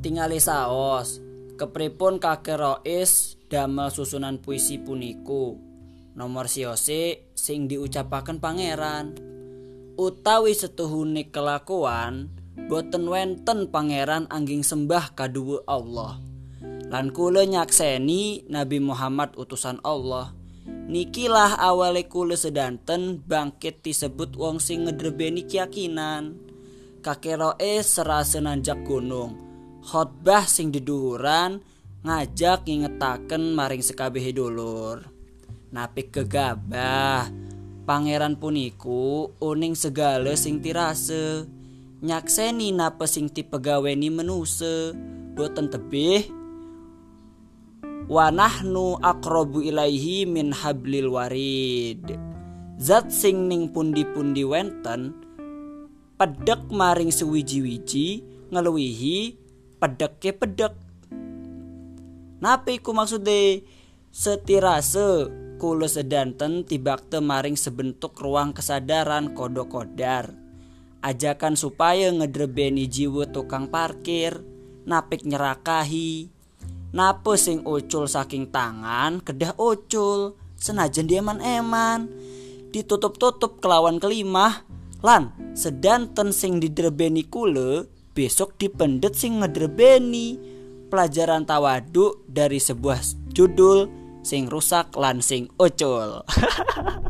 tingali saos. Kepripun kakek Rois damel susunan puisi puniku. Nomor siose sing diucapaken pangeran. Utawi setuhune kelakuan boten wenten pangeran angging sembah kaduwe Allah. Lan kula nyakseni Nabi Muhammad utusan Allah. Nikilah awale kula sedanten bangkit disebut wong sing ngedrebeni keyakinan. Serasa nanjak gunung khotbah sing diduhuran ngajak ngingetaken maring sekabehe dulur. Napi kegabah pangeran puniku uning segala sing tirase. Nyakseni napa sing tipegaweni menuse. Boten tebih. Wanahnu akrobu ilaihi min hablil warid. Zat sing ning pundi-pundi wenten pedek maring sewiji-wiji ngeluwihi pedek ke pedek. Napi ku maksudnya? Setirase kula sedanten tibak maring sebentuk ruang kesadaran kodo kodar. Ajakan supaya ngedrebeni jiwa tukang parkir napik nyerakahi. Nape sing ucul saking tangan kedah ucul senajan dieman eman ditutup-tutup kelawan kelimah lan sedanten sing didrebeni kule besok dipendet sing ngedrebeni. Pelajaran tawadu dari sebuah judul sing rusak lan sing ucul